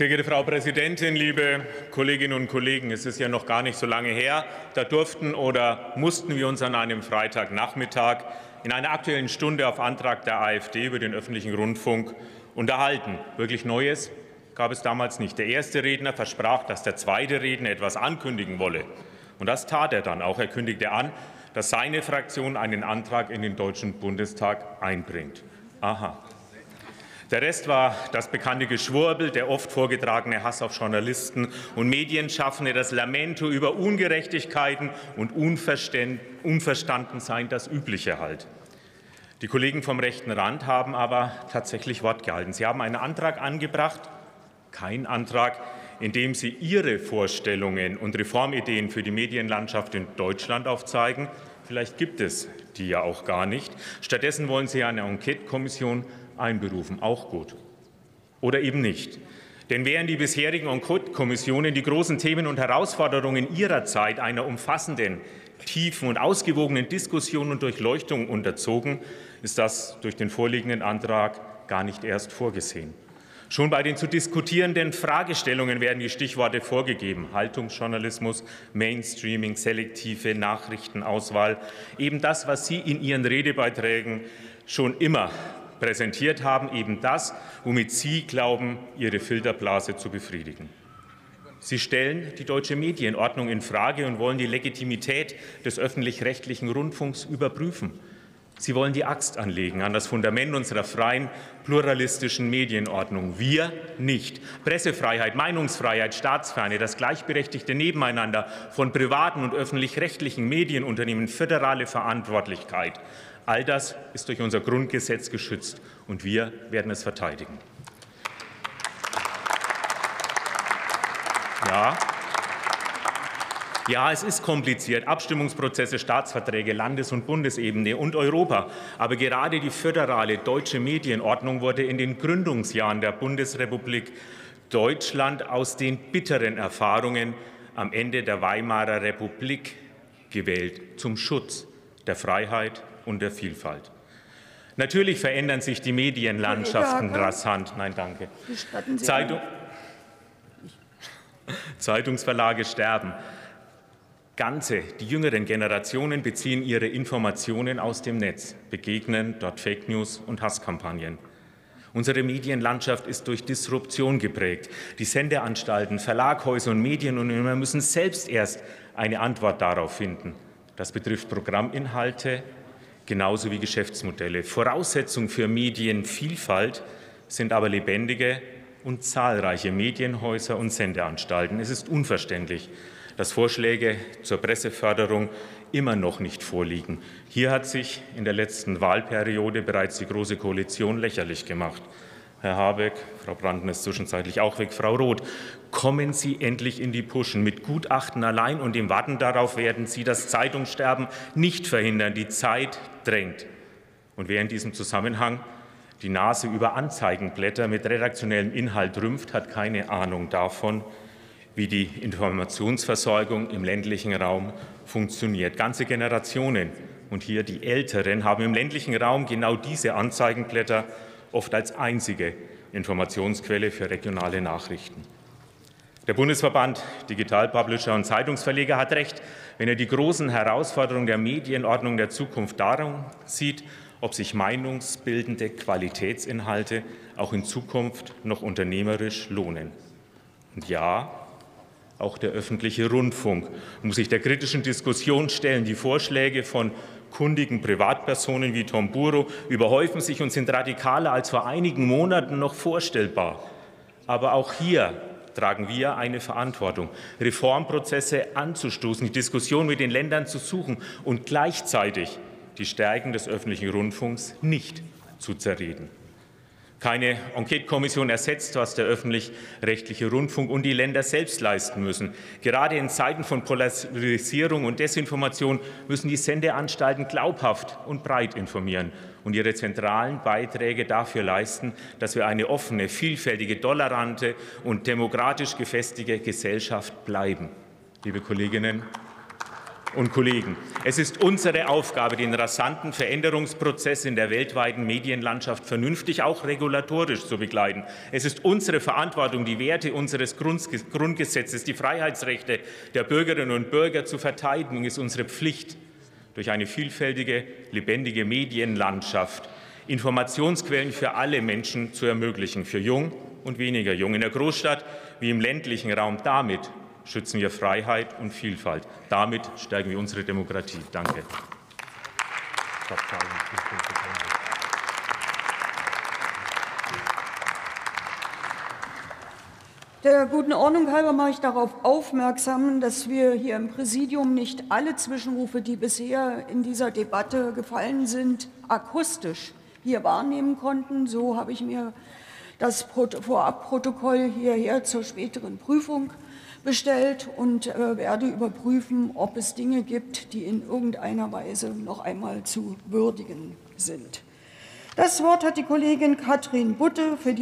Sehr geehrte Frau Präsidentin, liebe Kolleginnen und Kollegen! Es ist ja noch gar nicht so lange her, da durften oder mussten wir uns an einem Freitagnachmittag in einer Aktuellen Stunde auf Antrag der AfD über den öffentlichen Rundfunk unterhalten. Wirklich Neues gab es damals nicht. Der erste Redner versprach, dass der zweite Redner etwas ankündigen wolle. Und das tat er dann auch. Er kündigte an, dass seine Fraktion einen Antrag in den Deutschen Bundestag einbringt. Aha. Der Rest war das bekannte Geschwurbel, der oft vorgetragene Hass auf Journalisten und Medienschaffende, das Lamento über Ungerechtigkeiten und Unverstandensein, das Übliche halt. Die Kollegen vom rechten Rand haben aber tatsächlich Wort gehalten. Sie haben einen Antrag angebracht, kein Antrag, in dem sie ihre Vorstellungen und Reformideen für die Medienlandschaft in Deutschland aufzeigen. Vielleicht gibt es die ja auch gar nicht. Stattdessen wollen sie eine Enquete-Kommission einberufen. Auch gut. Oder eben nicht. Denn während die bisherigen Enquete-Kommissionen die großen Themen und Herausforderungen ihrer Zeit einer umfassenden, tiefen und ausgewogenen Diskussion und Durchleuchtung unterzogen, ist das durch den vorliegenden Antrag gar nicht erst vorgesehen. Schon bei den zu diskutierenden Fragestellungen werden die Stichworte vorgegeben. Haltungsjournalismus, Mainstreaming, selektive Nachrichtenauswahl. Eben das, was Sie in Ihren Redebeiträgen schon immer präsentiert haben, eben das, womit Sie glauben, Ihre Filterblase zu befriedigen. Sie stellen die deutsche Medienordnung in Frage und wollen die Legitimität des öffentlich-rechtlichen Rundfunks überprüfen. Sie wollen die Axt anlegen an das Fundament unserer freien, pluralistischen Medienordnung. Wir nicht. Pressefreiheit, Meinungsfreiheit, Staatsferne, das gleichberechtigte Nebeneinander von privaten und öffentlich-rechtlichen Medienunternehmen, föderale Verantwortlichkeit. All das ist durch unser Grundgesetz geschützt, und wir werden es verteidigen. Ja, ja, es ist kompliziert. Abstimmungsprozesse, Staatsverträge, Landes- und Bundesebene und Europa. Aber gerade die föderale deutsche Medienordnung wurde in den Gründungsjahren der Bundesrepublik Deutschland aus den bitteren Erfahrungen am Ende der Weimarer Republik gewählt zum Schutz der Freiheit und der Vielfalt. Natürlich verändern sich die Medienlandschaften rasant. Nein, danke. Zeitung Zeitungsverlage sterben. Ganze, die jüngeren Generationen beziehen ihre Informationen aus dem Netz, begegnen dort Fake News und Hasskampagnen. Unsere Medienlandschaft ist durch Disruption geprägt. Die Sendeanstalten, Verlaghäuser und Medienunternehmer müssen selbst erst eine Antwort darauf finden. Das betrifft Programminhalte, genauso wie Geschäftsmodelle. Voraussetzung für Medienvielfalt sind aber lebendige und zahlreiche Medienhäuser und Sendeanstalten. Es ist unverständlich, dass Vorschläge zur Presseförderung immer noch nicht vorliegen. Hier hat sich in der letzten Wahlperiode bereits die Große Koalition lächerlich gemacht. Herr Habeck, Frau Brandner ist zwischenzeitlich auch weg, Frau Roth, kommen Sie endlich in die Puschen. Mit Gutachten allein und dem Warten darauf werden Sie das Zeitungssterben nicht verhindern. Die Zeit drängt. Und wer in diesem Zusammenhang die Nase über Anzeigenblätter mit redaktionellem Inhalt rümpft, hat keine Ahnung davon, wie die Informationsversorgung im ländlichen Raum funktioniert. Ganze Generationen und hier die Älteren haben im ländlichen Raum genau diese Anzeigenblätter oft als einzige Informationsquelle für regionale Nachrichten. Der Bundesverband Digitalpublisher und Zeitungsverleger hat recht, wenn er die großen Herausforderungen der Medienordnung der Zukunft darum sieht, ob sich meinungsbildende Qualitätsinhalte auch in Zukunft noch unternehmerisch lohnen. Und ja, auch der öffentliche Rundfunk muss sich der kritischen Diskussion stellen. Die Vorschläge von kundigen Privatpersonen wie Tom Buro überhäufen sich und sind radikaler als vor einigen Monaten noch vorstellbar. Aber auch hier tragen wir eine Verantwortung, Reformprozesse anzustoßen, die Diskussion mit den Ländern zu suchen und gleichzeitig die Stärken des öffentlichen Rundfunks nicht zu zerreden. Keine Enquete-Kommission ersetzt, was der öffentlich-rechtliche Rundfunk und die Länder selbst leisten müssen. Gerade in Zeiten von Polarisierung und Desinformation müssen die Sendeanstalten glaubhaft und breit informieren und ihre zentralen Beiträge dafür leisten, dass wir eine offene, vielfältige, tolerante und demokratisch gefestigte Gesellschaft bleiben. Liebe Kolleginnen und Kollegen, es ist unsere Aufgabe, den rasanten Veränderungsprozess in der weltweiten Medienlandschaft vernünftig auch regulatorisch zu begleiten. Es ist unsere Verantwortung, die Werte unseres Grundgesetzes, die Freiheitsrechte der Bürgerinnen und Bürger zu verteidigen. Es ist unsere Pflicht, durch eine vielfältige, lebendige Medienlandschaft Informationsquellen für alle Menschen zu ermöglichen, für jung und weniger jung, in der Großstadt wie im ländlichen Raum. Damit schützen wir Freiheit und Vielfalt. Damit stärken wir unsere Demokratie. Danke. Der guten Ordnung halber mache ich darauf aufmerksam, dass wir hier im Präsidium nicht alle Zwischenrufe, die bisher in dieser Debatte gefallen sind, akustisch hier wahrnehmen konnten. So habe ich mir das Vorabprotokoll hierher zur späteren Prüfung bestellt und äh, werde überprüfen, ob es Dinge gibt, die in irgendeiner Weise noch einmal zu würdigen sind. Das Wort hat die Kollegin Katrin Butte für die